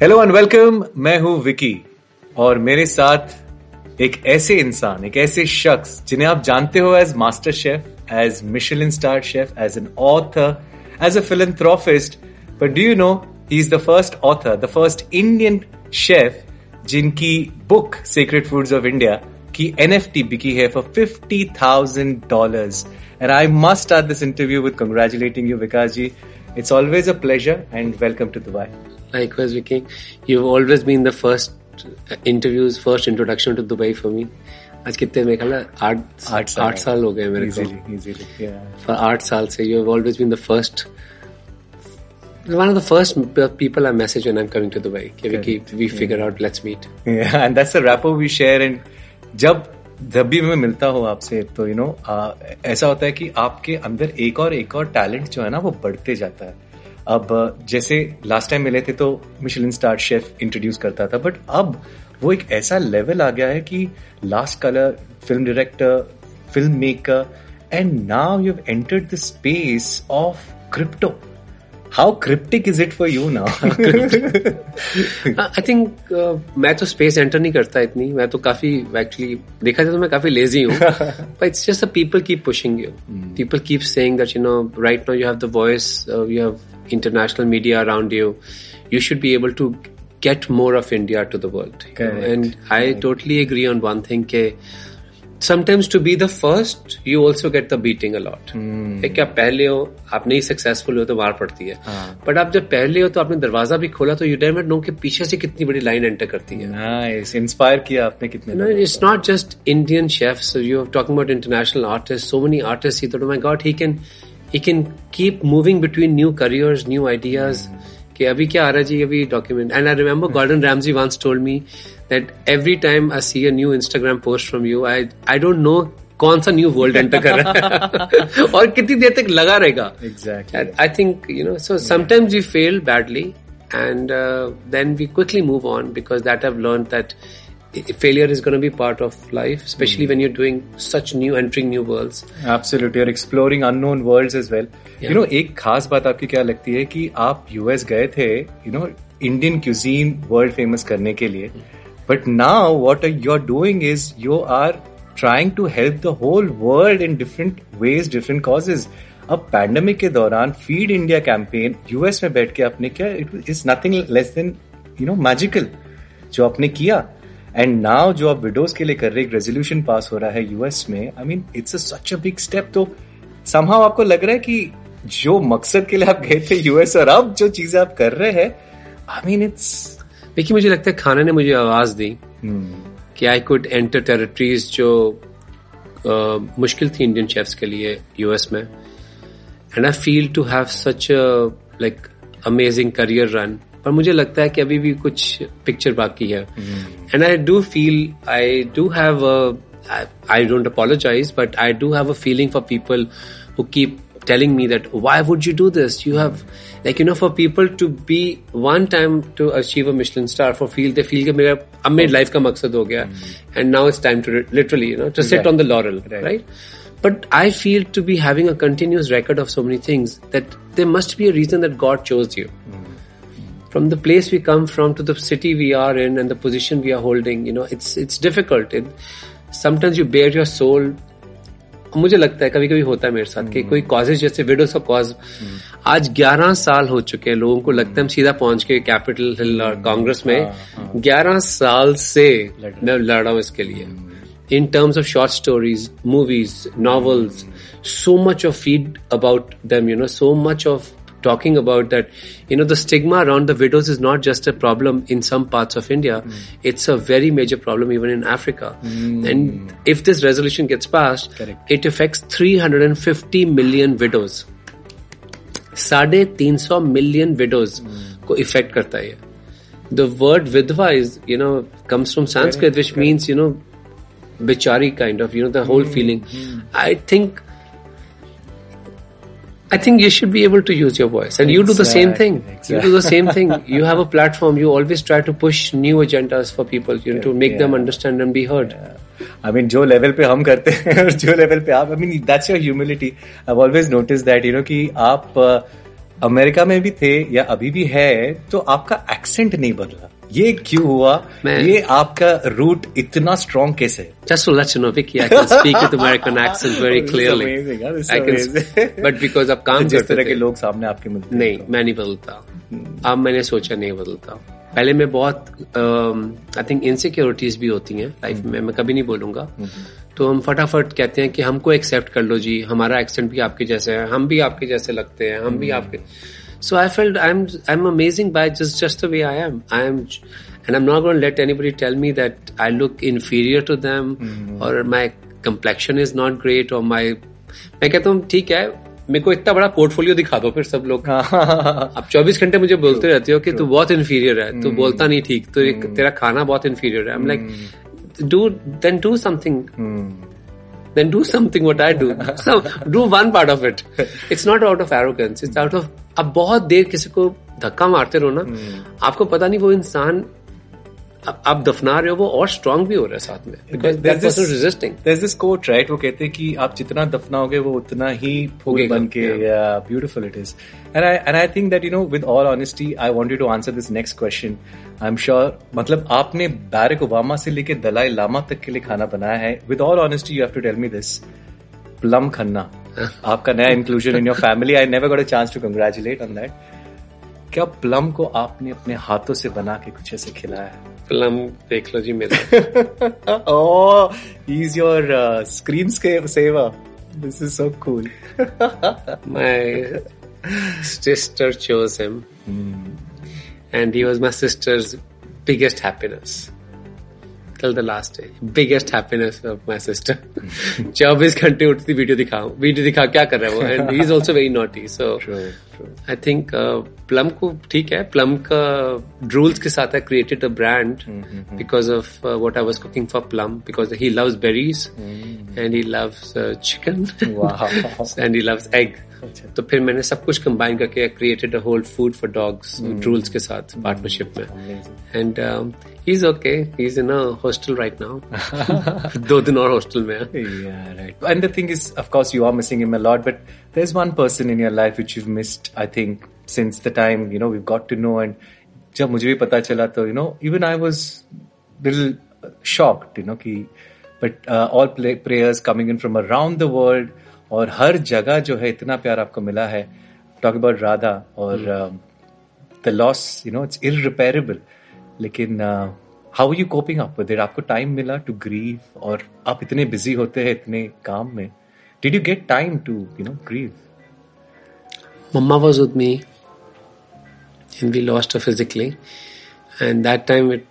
Hello and welcome मैं हूँ विकी और मेरे साथ एक ऐसे इंसान, एक ऐसे शख्स, जिन्हें आप जानते हो as master chef as Michelin star chef as an author as a philanthropist but do you know he is the first author the first Indian chef जिनकी book secret foods of India की NFT बिकी है for fifty thousand dollar and I must start this interview with congratulating you Vikas ji it's always a pleasure and welcome to Dubai. Likewise, Vicky. You've always been the first interviews, first introduction to Dubai for me. आज कितने मेरे ख्याल आठ आठ साल आठ साल हो गए मेरे को आठ साल से you have always been the first one of the first people I message when I'm coming to Dubai. Okay, we, we figure yeah. out, let's meet. Yeah, and that's the rapport we share. And जब जब भी मैं मिलता हूँ आपसे तो you you know know, ऐसा होता है कि आपके अंदर एक और एक और टैलेंट जो है ना वो बढ़ते जाता है अब जैसे लास्ट टाइम मिले थे तो मिशलिन स्टार शेफ इंट्रोड्यूस करता था बट अब वो एक ऐसा लेवल आ गया है कि last colour film director film maker and now you entered the space of crypto how cryptic is it for you now I think मैं तो स्पेस एंटर नहीं करता इतनी। मैं तो काफ़ी एक्चुअली देखा जाए तो मैं काफ़ी लेजी हूँ। But it's just people keep pushing you people keep saying that you know right now you have the voice you have International media around you you should be able to get more of India to the world. And I Correct. totally agree on one thing. Ke, sometimes to be the first you also get the beating a lot क्या पहले हो आप नहीं successful हो तो मार पड़ती है बट हाँ. आप जब पहले हो तो आपने दरवाजा भी खोला तो यू डेट नो कि पीछे से कितनी बड़ी लाइन एंटर करती है इंस्पायर किया आपने कितने it's not just Indian chef you talking about international artist so many artist ही तो माई God he can he can keep moving between new careers new ideas कि अभी क्या आ रहा है जी अभी document and I remember Gordon Ramsay once told me that every time I see a new Instagram post from you I I don't know कौन सा new world enter कर रहा है और कितनी देर तक लगा रहेगा exactly I think you know so sometimes we fail badly and uh, then we quickly move on because that I've learned that failure is going to be part of life, especially mm. when you're doing such new, entering new worlds. Absolutely, you're exploring unknown worlds as well. Yeah. You know, एक खास बात आपकी क्या लगती है कि आप US गए थे, you know, cuisine world famous करने के लिए. Mm. But now what you're doing is you are trying to help the whole world in different ways, different causes. अब पैंडमिक के दौरान फ़ीड इंडिया कैंपेन यूएस में बैठ के आपने क्या it is nothing less than you know magical जो आपने किया एंड नाउ जो आप विडोज के लिए कर रहे एक रेजोल्यूशन पास हो रहा है यूएस में I mean it's such a big step तो समहाउ आपको लग रहा है कि जो मकसद के लिए आप गए थे यूएस और अब जो चीज़ें आप कर रहे हैं आई मीन इट्स देखिए मुझे लगता है खाना ने मुझे आवाज़ दी कि आई कुड एंटर टेरिटरीज जो uh, मुश्किल थी इंडियन शेफ्स के लिए यूएस में. And I feel to have such like amazing career run पर मुझे लगता है कि अभी भी कुछ पिक्चर बाकी है। And I do feel I do have I don't apologise but I do have a feeling for people who keep telling me that why would you do this you have like you know for people to be one time to achieve a star for feel they feel मेरा अब मेरी life का मकसद हो गया। And now it's time to literally you know to set on the laurel right but I feel to be having a continuous record of so many things that they must be a reason that God chose you From the place we come from to the city we are in and the position we are holding, you know, it's it's difficult. It, sometimes you bare your soul मुझे लगता है कभी कभी होता है मेरे साथ कि कोई कॉजेज जैसे विडोज का कॉज आज 11 साल हो चुके हैं लोगों को लगता है हम सीधा पहुंच के कैपिटल हिल और कांग्रेस में 11 साल से मैं लड़ रहा हूं इसके लिए in terms of short stories, movies, novels, so much of feed about them, you know, so much of talking about that, you know, the stigma around the widows is not just a problem in some parts of India. Mm. It's a very major problem even in Africa. Mm. And if this resolution gets passed, Correct. it affects 350 million widows. साढ़े तीन सौ million widows को effect करता है the word vidhwa is you know comes from Sanskrit which means you know bechari kind of you know the whole feeling I think I think you should be able to use your voice, and exactly. you do the same thing. Exactly. You do the same thing. You have a platform. You always try to push new agendas for people, you know, to make yeah. them understand and be heard. I mean, जो level पे हम करते हैं और जो level पे आप, I mean, that's your humility. I've always noticed that, you know, कि आप अमेरिका में भी थे या अभी भी है तो आपका एक्सेंट नहीं बदला ये क्यों हुआ? मैं, ये आपका रूट इतना स्ट्रॉन्ग कैसे? Just to let you know, Vicky, I can speak with American accent very clearly. amazing, I can, but because अब काम जिस तरह के लोग सामने आपके मिलते हैं, नहीं मैं नहीं बदलता। अब मैंने सोचा नहीं बदलता। पहले मैं बहुत आई थिंक इनसिक्योरिटीज भी होती हैं लाइफ में मैं कभी नहीं बोलूँगा। तो हम फटाफट कहते हैं कि हमको एक्सेप्ट कर लो जी। हमारा एक्सेंट भी आपके जैसे है हम भी आपके जैसे लगते हैं हम भी आपके so I felt I am I am amazing by just just the way I am I am and I'm not going to let anybody tell me that I look inferior to them or my complexion is not great or my मैं कहता हूँ ठीक है मेरे को इतना बड़ा portfolio दिखा दो फिर सब लोग आप 24 घंटे मुझे बोलते रहते हो कि तू बहुत इन्फीरियर है तू बोलता नहीं ठीक तो तेरा खाना बहुत इन्फीरियर है I'm like do then do something then do something what I do so do one part of it it's not out of arrogance it's out of अब बहुत देर किसी को धक्का मारते रहो ना आपको पता नहीं वो इंसान आप दफना रहे हो वो और स्ट्रांग भी हो रहा है साथ में because that this quote, right? वो कहते हैं कि आप जितना दफनाओगे वो उतना ही फूल बन के beautiful it is. And I and I think that you know, with all honesty, I want you to answer this next question. I'm sure, मतलब आपने बैरक ओबामा से लेके दलाई लामा तक के लिए खाना बनाया है. With all honesty, you have to tell me this. Plum Khanna आपका नया inclusion in your family I never got a chance to congratulate on that क्या प्लम को आपने अपने हाथों से बना के कुछ ऐसे खिलाया है? प्लम देख लो जी मेरा is your screensaver this is so cool my sister chose him and he was my sister's biggest happiness till the last day. Biggest happiness of my sister. 24 घंटे उठती वीडियो दिखाओ वीडियो दिखा क्या कर रहा है वो? And he is also very naughty so. I think Plum को ठीक है। प्लम का ड्रूल्स के साथ I created a brand because of what I was cooking for Plum because he loves berries and he loves chicken and he loves egg अच्छा। तो फिर मैंने सब कुछ कंबाइन करके created whole food for dogs Drools के साथ partnership में। And is okay is in hostel right now दो दिन और हॉस्टल में and the thing is of you are missing him a lot but there is one person in your life which you missed I think since the time you know we got to know and जब मुझे भी पता चला तो you know even I was little shocked you know की but all players coming in from around the world और हर जगह जो है इतना प्यार आपको मिला है। टॉक अबाउट राधा और the loss you know it's irreparable लेकिन how you coping up with आपको टाइम मिला टू ग्रीव और आप इतने बिज़ी होते हैं इतने काम में। Did you get time to you know grieve mamma was with me and we lost physically and that time it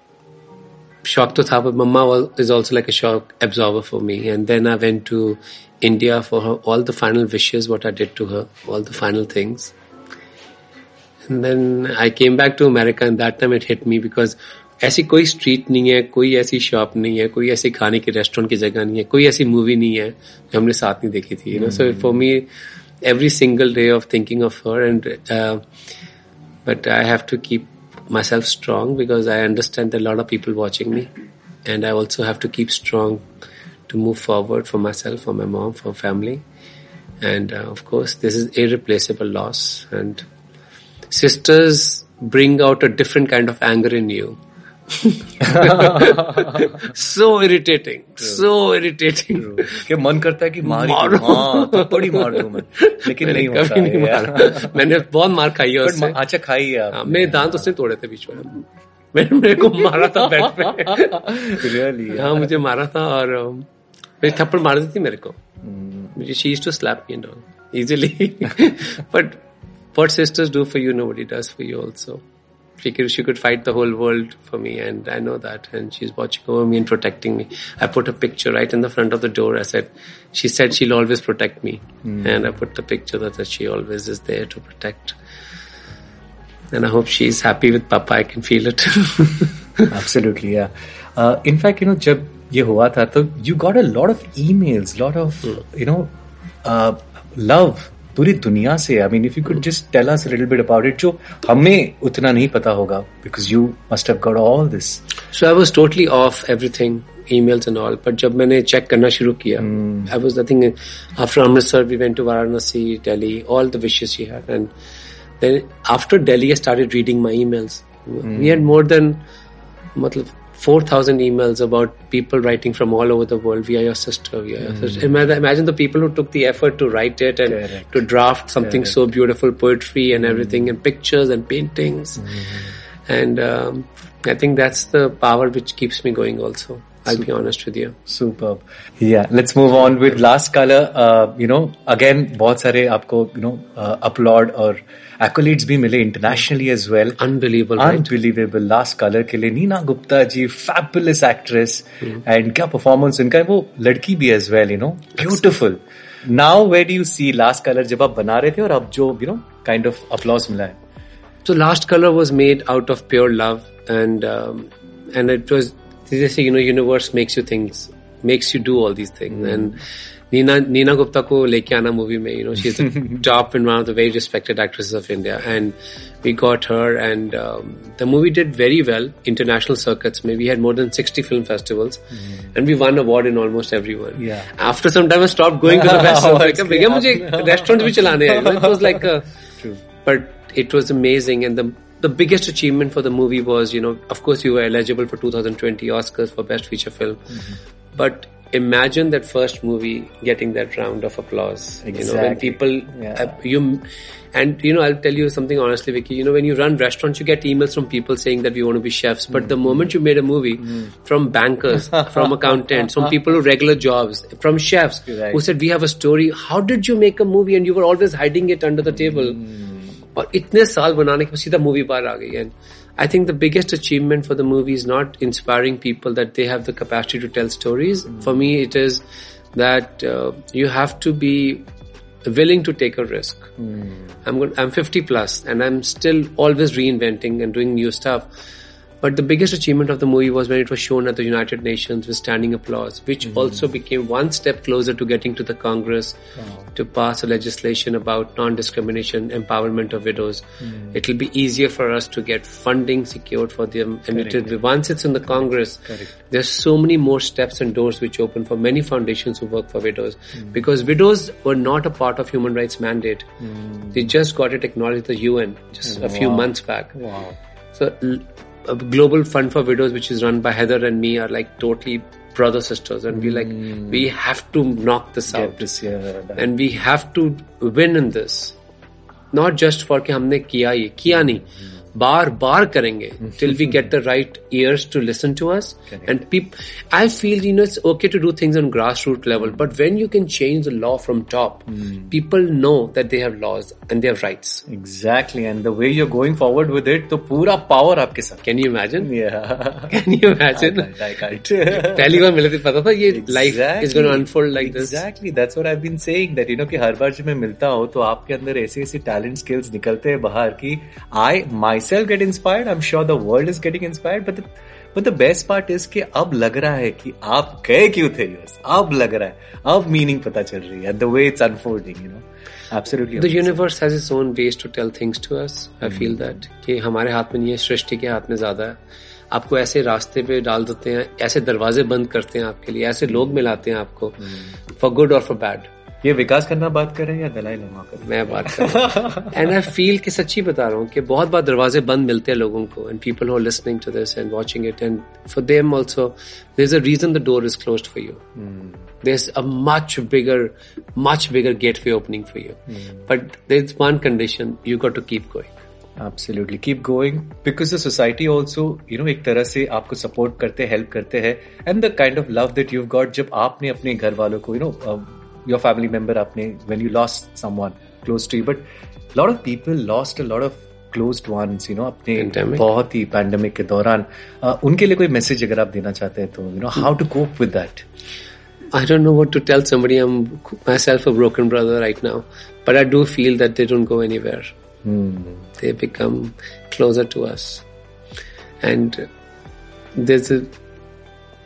shock तो था but mamma is also like a shock absorber for me and then I went to India for her, all the final wishes, what I did to her, all the final things. And then I came back to America and that time it hit me because ऐसी कोई street नहीं है कोई ऐसी shop नहीं है कोई ऐसी खाने की रेस्टोरेंट की जगह नहीं है कोई ऐसी मूवी नहीं है जो हमने साथ नहीं देखी थी you know so for me every single day of thinking of her and uh, but i have to keep myself strong because i understand there are a lot of people watching me and i also have to keep strong to move forward for myself for my mom for family and uh, of course this is irreplaceable loss and sisters bring out a different kind of anger in you so irritating so irritating कि मन करता है कि मार ही मारो। दूं, हाँ थप्पड़ ही मार दूं मैं लेकिन मैंने नहीं होता कभी नहीं है यार। मारा मैंने बहुत मार खाई है But उससे मा- अच्छा खाई है हाँ, मेरे दांत उसने तोड़े थे बीच में मैंने मेरे को मारा था बेड पे रियली हाँ मुझे मारा था और um, मेरी थप्पड़ मार दी थी मेरे को मुझे she to slap me and all easily but what sisters do for you nobody does for you also she could, she could fight the whole world for me and i know that and she's watching over me and protecting me i put a picture right in the front of the door i said she said she'll always protect me and i put the picture that, that she always is there to protect and i hope she's happy with papa i can feel it Absolutely, yeah. Uh, in fact, you know, जब ये हुआ था तो you got a lot of emails lot of you know love पूरी दुनिया से। I mean if you could just tell us little bit about it जो हमें उतना नहीं पता होगा because you must have got all this so I was totally off everything emails and all but जब मैंने चेक करना शुरू किया I was nothing after Amritsar we went to Varanasi Delhi all the wishes you had and then after Delhi I started reading my emails we had more than मतलब 4,000 emails about people writing from all over the world via your sister. Via your hmm. sister. Imagine the people who took the effort to write it and Correct. to draft something Correct. so beautiful, poetry and hmm. everything, and pictures and paintings. Hmm. And um, I think that's the power which keeps me going also. I'll Super. be honest with you. Superb. Yeah, let's move on with last color. Uh, you know, again, बहुत सारे आपको you know uh, applaud और accolades भी मिले internationally as well. Unbelievable. Unbelievable. Right? Last color के लिए Neena Gupta ji fabulous actress mm. and क्या performance इनका वो लड़की भी as well. You know, beautiful. Now where do you see last color जब आप बना रहे थे और अब जो you know kind of applause मिला है? So last color was made out of pure love and um, and it was they just say you know universe makes you things makes you do all these things. Mm. and hmm. Nina Nina Gupta ko leke aana movie mein you know she's the top and one of the very respected actresses of India. And we got her and um, the movie did very well international circuits. Mein we had more than 60 film festivals. Mm. and we won award in almost everyone yeah. after some time I stopped going to the oh, festivals it was like a True. but it was amazing. And the the biggest achievement for the movie was, you know, of course, you were eligible for 2020 Oscars for Best Feature Film, mm-hmm. but imagine that first movie getting that round of applause. Exactly. You know, when people, yeah. uh, you, and you know, I'll tell you something honestly, Vicky. You know, when you run restaurants, you get emails from people saying that we want to be chefs. But mm-hmm. the moment you made a movie, mm-hmm. from bankers, from accountants, from people who regular jobs, from chefs right. who said we have a story. How did you make a movie and you were always hiding it under the table? Mm-hmm. और इतने साल बनाने के बाद सीधा movie बाहर आ गई and I think the biggest achievement for the movie is not inspiring people that they have the capacity to tell stories for me it is that uh, you have to be willing to take a risk. Mm. I'm I'm 50 plus and I'm still always reinventing and doing new stuff. but the biggest achievement of the movie was when it was shown at the United Nations with standing applause, which mm-hmm. also became one step closer to getting to the Congress wow. to pass a legislation about non-discrimination, empowerment of widows. Mm. It'll be easier for us to get funding secured for them. And it once it's in the Congress, Correct. there's so many more steps and doors which open for many foundations who work for widows. Mm. Because widows were not a part of human rights mandate. Mm. They just got it acknowledged at the UN just wow. a few months back. Wow. So a global fund for widows which is run by heather and me are like totally brother sisters and we like mm. we have to knock this Get out this, yeah, and we have to win in this not just for कि हमने किया ये किया नहीं mm. बार बार करेंगे till we get the right ears to listen to us and peep I feel you know it's okay to do things on grass root level but when you can change the law from top people know that they have laws and their right rights exactly and the way you're going forward with it तो पूरा power आपके साथ can you imagine can you imagine पहली बार मिले पता था ये life is going unfold like exactly that's what I been saying that you know कि हर बार जब मैं मिलता हूँ तो आपके अंदर ऐसे-ऐसे टैलेंट स्किल्स निकलते हैं बाहर की आई माई myself get inspired. I'm sure the world is getting inspired. But the, but the best part is कि अब लग रहा है कि आप गए क्यों थे यूएस अब लग रहा है अब मीनिंग पता चल रही है the way it's unfolding you know absolutely the universe has its own ways to tell things to us I feel hmm. that कि हमारे हाथ में नहीं है सृष्टि के हाथ में ज़्यादा है आपको ऐसे रास्ते पे डाल देते हैं ऐसे दरवाजे बंद करते हैं आपके लिए ऐसे लोग मिलाते हैं आपको फॉर गुड और फॉर बैड ये विकास करना बात कर रहे हैं या दलाई लमा कर मैं बात कर एंड आई फील कि सच्ची बता रहा हूँ कि बहुत बार दरवाजे बंद मिलते हैं लोगों को and people who listening to this and watching it and for them also there is a reason the door is closed for you there is a much bigger much bigger gateway opening for you but there is one condition you got to keep going absolutely keep going because the society also you know एक तरह से आपको support करते help करते हैं. And the kind of love that you got जब आपने अपने घर वालों को you know um, your family member आपने when you lost someone close to you but a lot of people lost a lot of closed ones you know अपने Pandemic. बहुत ही pandemic के दौरान uh, उनके लिए कोई मैसेज अगर आप देना चाहते हैं तो you know how to cope with that I don't know what to tell somebody. I'm myself a broken brother right now, but I do feel that they don't go anywhere. Hmm. They become closer to us, and there's a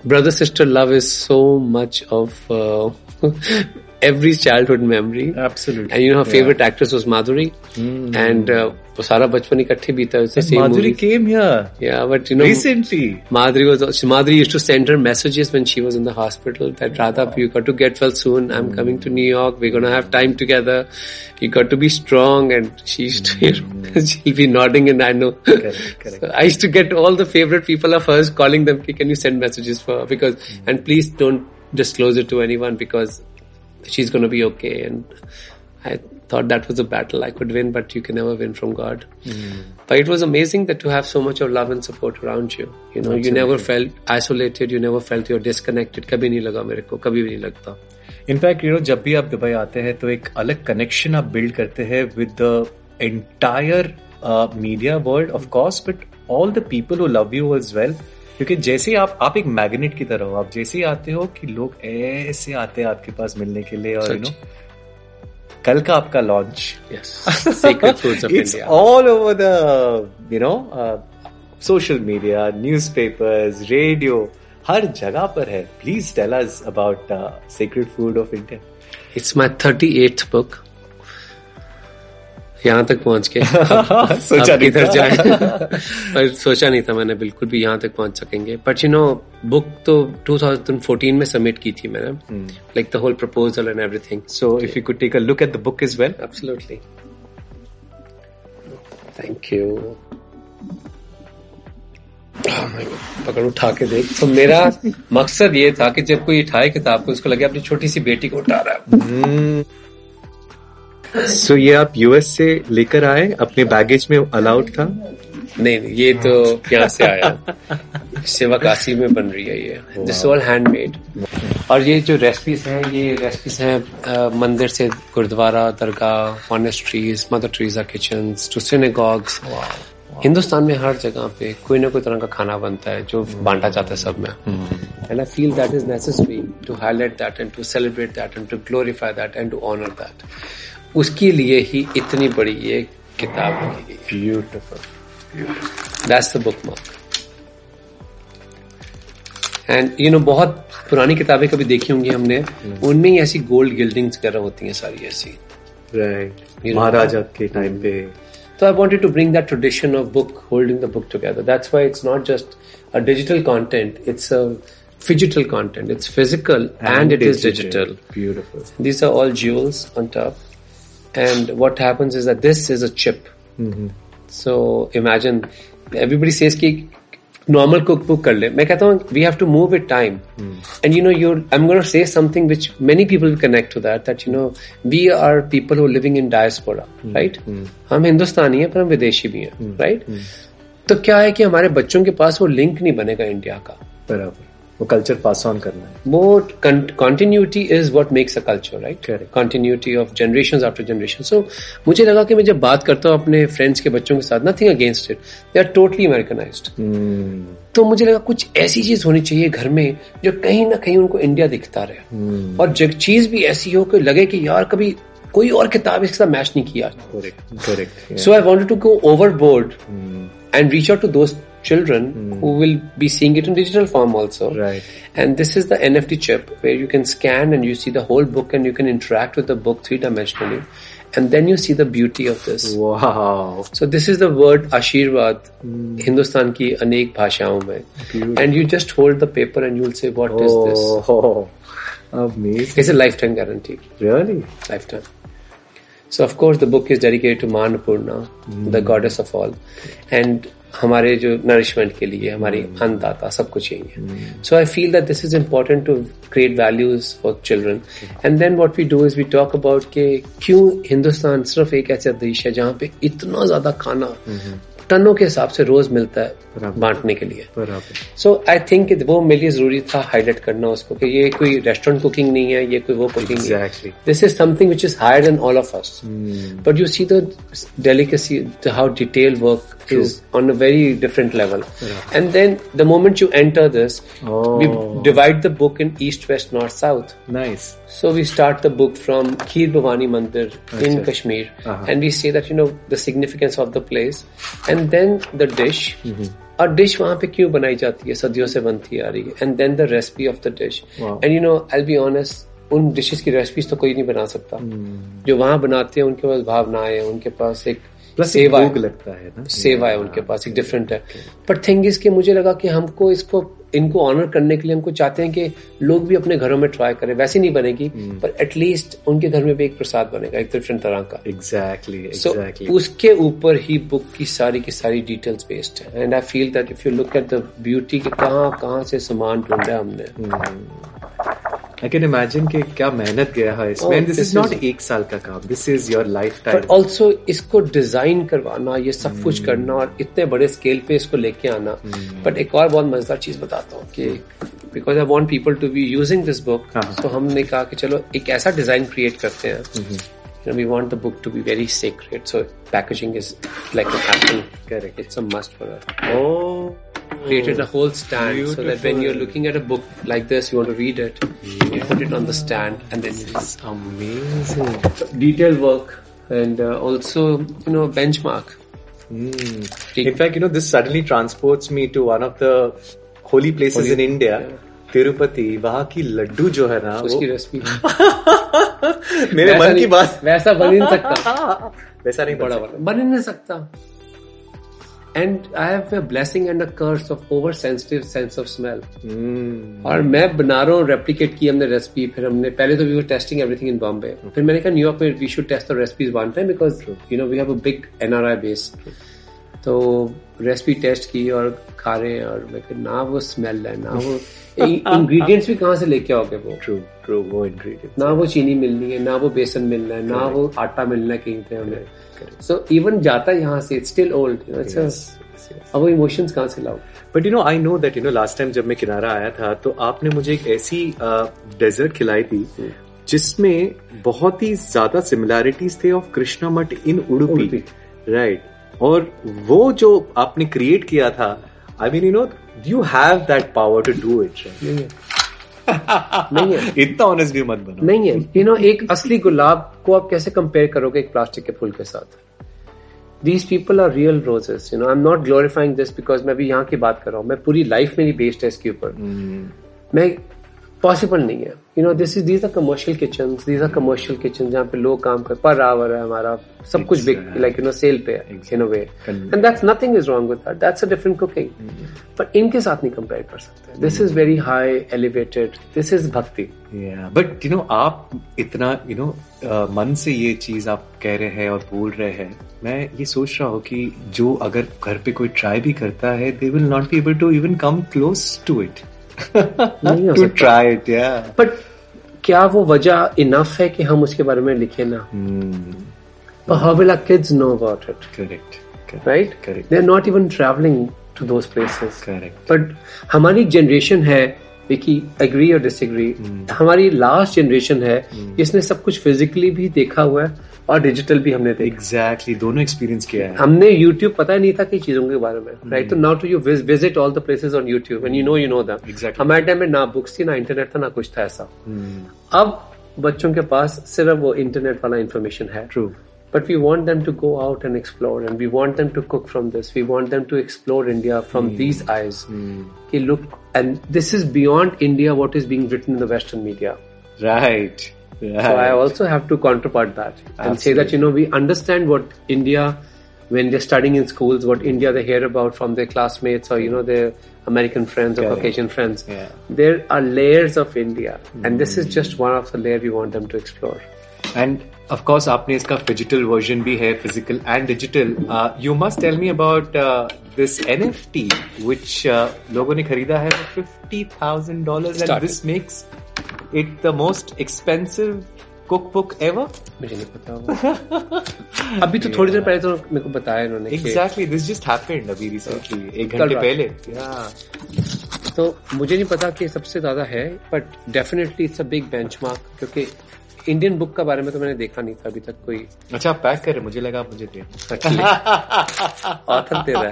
brother sister love is so much of uh, every childhood memory. Absolutely. And you know, her favorite yeah. actress was Madhuri. Mm. And uh, वो सारा बचपन इकट्ठे बीता it's the same Madhuri movie. came here. Yeah, but you know recently. Madhuri was Madhuri used to send her messages when she was in the hospital that Radha, you got to get well soon. I'm mm. coming to New York. We're gonna have time together. You got to be strong. And she used to, mm. she'll be nodding, and I know. Correct, correct. So I used to get all the favorite people of hers calling them. Can you send messages for her? Because mm. and please don't disclose it to anyone because she's going to be okay. And I thought that was a battle I could win, but you can never win from God. Mm. But it was amazing that to have so much of love and support around you. You know, Absolutely. you never felt isolated. You never felt you're disconnected. कभी नहीं लगा मेरे को कभी भी नहीं लगता in fact you know जब भी आप दुबई आते हैं तो एक अलग कनेक्शन आप बिल्ड करते हैं with the entire media world of course but all the people who love you as well क्योंकि जैसे ही आप आप एक मैग्नेट की तरह हो आप जैसे ही आते हो कि लोग ऐसे आते हैं आपके पास मिलने के लिए और यू नो कल का आपका launch it's all over the you know social media newspapers radio हर जगह पर है। Please tell us about secret food of India it's my thirty eight book यहाँ तक पहुँच के। सोचा किधर जाए। पर सोचा नहीं था मैंने बिल्कुल भी यहाँ तक पहुँच सकेंगे। बट यू नो बुक तो 2014 में सबमिट की थी मैंने like the whole proposal and everything so if you could take a look at the book is well absolutely thank you पकड़ उठा के देख। तो मेरा मकसद ये था कि जब कोई उठाए किताब को उसको लगे अपनी छोटी सी बेटी को उठा रहा है। hmm. सो ये आप यूएस से लेकर आए अपने बैगेज में अलाउड था? नहीं नहीं ये तो यहाँ से आया। सेवा काशी में बन रही है ये। दिस ऑल हैंडमेड और ये जो रेसिपीज़ हैं ये रेसिपीज़ हैं मंदिर से gurdwara dargah monasteries Mother Teresa kitchen to synagogues Hindustan में हर जगह पे कोई ना कोई तरह का खाना बनता है जो बांटा जाता है सब में। And I feel that is necessary to highlight that and to celebrate that and to glorify that and to honour that उसके लिए ही इतनी बड़ी ये किताब beautiful that's bookmark and you know बहुत पुरानी किताबें कभी देखी होंगी हमने। hmm. उनमें ही ऐसी गोल्ड गिल्डिंग कर होती हैं सारी ऐसी। राइट महाराजा के टाइम पे। तो digital content it's a physical content it's physical and it is digital beautiful these are all jewels on top And what happens is that this is a chip. Mm-hmm. So imagine everybody says कि normal cookbook कर ले मैं कहता हूँ we have to move with time mm. and you know you I'm going to say something which many people will connect to that that you know we are people who are living in diaspora mm. right mm. हम हिंदुस्तानी हैं पर हम विदेशी भी हैं mm. right mm. तो क्या है कि हमारे बच्चों के पास वो लिंक नहीं बनेगा इंडिया का बराबर वो कल्चर पास ऑन करना है। वो continuity is what makes a culture right continuity of generation after generation so मुझे लगा कि मैं जब बात करता हूँ अपने फ्रेंड्स के बच्चों के साथ nothing against it they are totally Americanise तो मुझे लगा कुछ ऐसी चीज़ होनी चाहिए घर में जो कहीं ना कहीं उनको इंडिया दिखता रहे। Hmm. और जब चीज़ भी ऐसी हो कि लगे कि यार कभी कोई और किताब इसके साथ मैच नहीं किया। So I wanted to go overboard and reach out to दोस्त children mm. who will be seeing it in digital form also. Right. And this is the NFT chip where you can scan and you see the whole book and you can interact with the book three dimensionally. And then you see the beauty of this. Wow. So this is the word Ashirvad, mm. Hindustan ki anek bhashaon mein. And you just hold the paper and you'll say, what oh, is this? Oh, amazing. It's a lifetime guarantee. Really? Lifetime. So of course the book is dedicated to Manapurna, mm. the goddess of all. And हमारे जो nourishment के लिए हमारी अन्नदाता सब कुछ यही है so I feel that this is important to create values for children and then what we do is we talk about के क्यों हिंदुस्तान सिर्फ़ एक ऐसा देश है जहाँ पे इतना ज़्यादा खाना टनों के हिसाब से रोज मिलता है बांटने के लिए सो आई थिंक वो मेरे लिए ज़रूरी था हाईलाइट करना उसको कि ये कोई रेस्टोरेंट कुकिंग नहीं है ये कोई वो cooking exactly. This is something which is higher than all of us but you see the delicacy how detail work is on a very different level. Yeah. And then the moment you enter this, oh. we divide the book in east, west, north, south. Nice. So we start the book from Kheer Bhavani Mandir Achha. in Kashmir, uh-huh. and we say that you know the significance of the place, and and then the dish और dish वहाँ पे क्यों बनाई जाती है? सदियों से बनती आ रही है। And then the recipe of the dish and you know I be honest उन डिशेस की रेसिपीज़ तो कोई नहीं बना सकता। Hmm. जो वहाँ बनाते हैं उनके पास भावनाएँ हैं उनके पास एक सेवा लगता है ना। सेवा है उनके पास एक डिफरेंट है। बट थिंग इसके मुझे लगा कि हमको इसको इनको ऑनर करने के लिए हमको चाहते हैं कि लोग भी अपने घरों में ट्राई करें वैसे नहीं बनेगी hmm. पर एटलीस्ट उनके घर में भी एक प्रसाद बनेगा एक डिफरेंट तरह का एग्जैक्टली exactly, exactly. so, उसके ऊपर ही बुक की सारी की सारी डिटेल्स बेस्ड है and I feel that if you look at the beauty के कहाँ कहाँ से सामान ढूंढा हमने hmm. आई कैन इमेजिन कि क्या मेहनत गया है इसमें एंड दिस इज़ नॉट एक साल का काम this is your lifetime also इसको डिज़ाइन करवाना ये सब hmm. कुछ करना और इतने बड़े स्केल पे इसको लेके आना बट hmm. एक और बहुत मज़ेदार चीज़ बताता हूँ कि because I want people to be using this book तो हमने कहा कि चलो एक ऐसा डिज़ाइन क्रिएट करते हैं hmm. You know, we want the book to be very sacred, so packaging is like an apple. Correct. It's a must for us. Oh, created a whole stand Beautiful. so that when you're looking at a book like this, you want to read it, yeah. you put it on the stand and then it's amazing. Detailed work and uh, also, you know, benchmark. Mm. In fact, you know, this suddenly transports me to one of the holy places holy, in India. Yeah. Tirupati वहाँ की लड्डू जो है ना उसकी recipe मेरे मन की बात वैसा बन ही नहीं सकता वैसा नहीं बड़ा बन ही नहीं सकता and I have a blessing and a curse of over sensitive sense of smell और मैं बना रहा हूँ रेप्लीकेट की हमने रेसिपी फिर हमने पहले तो we were testing everything in Bombay फिर मैंने कहा न्यूयॉर्क में we should test the recipes one time because you know we have a big NRI base तो रेसिपी टेस्ट की और खा रहे हैं और मैं ना वो स्मेल है ना वो इंग्रेडिएंट्स भी कहाँ से लेके आओगे वो? ट्रू ट्रू वो इंग्रेडिएंट्स ना वो चीनी मिलनी है ना वो बेसन मिलना है ना वो आटा मिलना है कहीं पे हमें। सो इवन जाता यहाँ से इट्स स्टिल ओल्ड अब वो इमोशंस कहाँ से लाओ but you know I know that you know last time जब मैं किनारा आया था तो आपने मुझे एक ऐसी डेजर्ट खिलाई थी hmm. जिसमें बहुत ही ज़्यादा सिमिलैरिटीज थे ऑफ़ कृष्णा मठ इन उडुपी राइट और वो जो आपने क्रिएट किया था I mean you know you have that power to do it नहीं है। इतना ऑनेस्ट भी मत बनो। नहीं है। यू नो एक असली गुलाब को आप कैसे कंपेयर करोगे एक प्लास्टिक के फूल के साथ? These people are real roses you know I am not glorifying this because मैं अभी यहाँ की बात कर रहा हूँ। मैं पूरी लाइफ मेरी बेस्ड है इसके ऊपर। hmm. मैं पॉसिबल नहीं है. You know this is these are commercial kitchen these are commercial kitchen जहाँ पे लोग काम कर पर आवर है हमारा सब कुछ बिक लाइक यू नो सेल पे है in a way and that's nothing is wrong with that that's a different cooking but इनके साथ नहीं कंपेयर कर सकते. This is very high elevated this is bhakti but you know आप इतना you know मन से ये चीज़ आप कह रहे हैं और बोल रहे हैं मैं ये सोच रहा हूँ कि जो अगर घर पे कोई ट्राई भी करता है they will not be able to even come close to it to try it या बट क्या वो वजह इनफ है कि हम उसके बारे में लिखे ना? But how will our kids know about it correct right correct they are not even travelling to दो प्लेसेस करेक्ट बट हमारी जनरेशन है विकी एग्री और डिसएग्री हमारी लास्ट जनरेशन है जिसने सब कुछ फिजिकली भी देखा हुआ है। और डिजिटल भी हमने एग्जैक्टली exactly, दोनों एक्सपीरियंस किया है। हमने यूट्यूब पता ही नहीं था कि चीज़ों के बारे में hmm. राइट तो now to you visit all the places on YouTube and you know you know that हमारे टाइम में ना बुक्स थी ना इंटरनेट था ना कुछ था ऐसा। Hmm. अब बच्चों के पास सिर्फ़ वो इंटरनेट वाला इन्फॉर्मेशन है। True but we want them to go out and explore and we want them to cook from this we want them to explore India from these eyes कि look and this is beyond India what is being written in the western media right Right. So I also have to counterpart that and Absolutely. say that you know we understand what India when they're studying in schools, what India they hear about from their classmates or you know their American friends or Caucasian friends. Yeah. There are layers of India, mm. and this is just one of the layers we want them to explore. And of course, आपने इसका digital version भी है, physical and digital. Uh, you must tell me about uh, this NFT which uh, लोगों ने खरीदा है for fifty thousand dollars, and this makes it most expensive cookbook ever मुझे नहीं पता अभी तो थोड़ी देर पहले तो मेरे को बताया इन्होंने exactly this just happened अभी recently एक घंटे पहले। Yeah तो मुझे नहीं पता कि सबसे ज़्यादा है but definitely it's a big benchmark क्योंकि इंडियन बुक का बारे में तो मैंने देखा नहीं था अभी तक कोई। अच्छा पैक करे मुझे लगा मुझे दे ऑथर दे रहा है।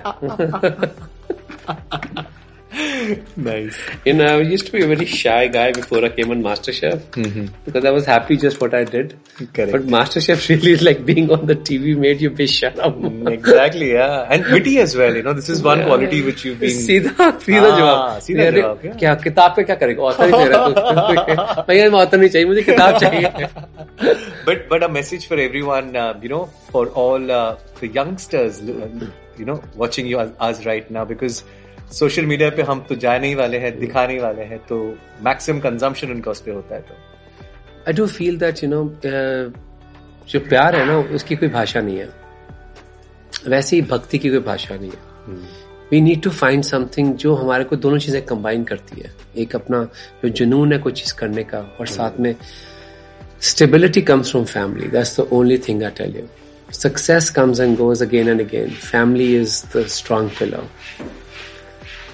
nice. You know, I used to be a very shy guy before I came on MasterChef mm-hmm. because I was happy just what I did. Correct. But MasterChef really is like being on the TV made you be shut up. exactly, yeah. And witty as well, you know, this is one yeah. quality which you've been... सीधा सीधा जवाब सीधा जवाब क्या किताब पे क्या करेगा ऑथर ही दे रहा भैया ऑथर नहीं चाहिए मुझे किताब चाहिए but but a message for everyone uh, you know for all uh, the youngsters you know watching you us right now because social media पे हम तो जाए नहीं वाले हैं दिखा नहीं वाले हैं तो मैक्सिमम कंजम्पशन उनका उस पर होता है तो। I do feel that you know जो प्यार है ना उसकी कोई भाषा नहीं है। वैसे ही भक्ति की कोई भाषा नहीं है। We need to find something जो हमारे को दोनों चीज़ें कंबाइन करती है। एक अपना जो जुनून है कोई चीज़ करने का और साथ में stability comes from family that's the only thing I tell you success comes and goes again and again. Family is the strong pillar.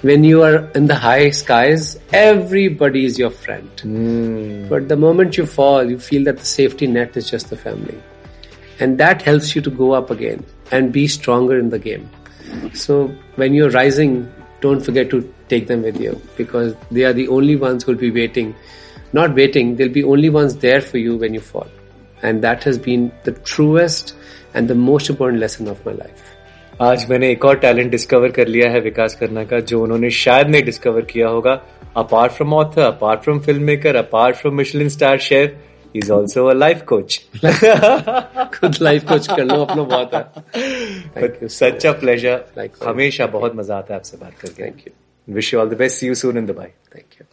when you are in the high skies, everybody is your friend. Mm. But the moment you fall, you feel that the safety net is just the family. And that helps you to go up again and be stronger in the game. So when you're rising, don't forget to take them with you because they are the only ones who'll be waiting. Not waiting, they'll be only ones there for you when you fall. And that has been the truest and the most important lesson of my life. आज मैंने एक और talent discover कर लिया है विकास करना का जो उन्होंने शायद नहीं डिस्कवर किया होगा। Apart from author apart from filmmaker apart from Michelin star chef is also a life coach खुद लाइफ कोच कर लो अपना बहुत है। सच अ प्लेजर हमेशा बहुत मज़ा आता है आपसे बात करके। Thank you wish you all the best see you soon in Dubai thank you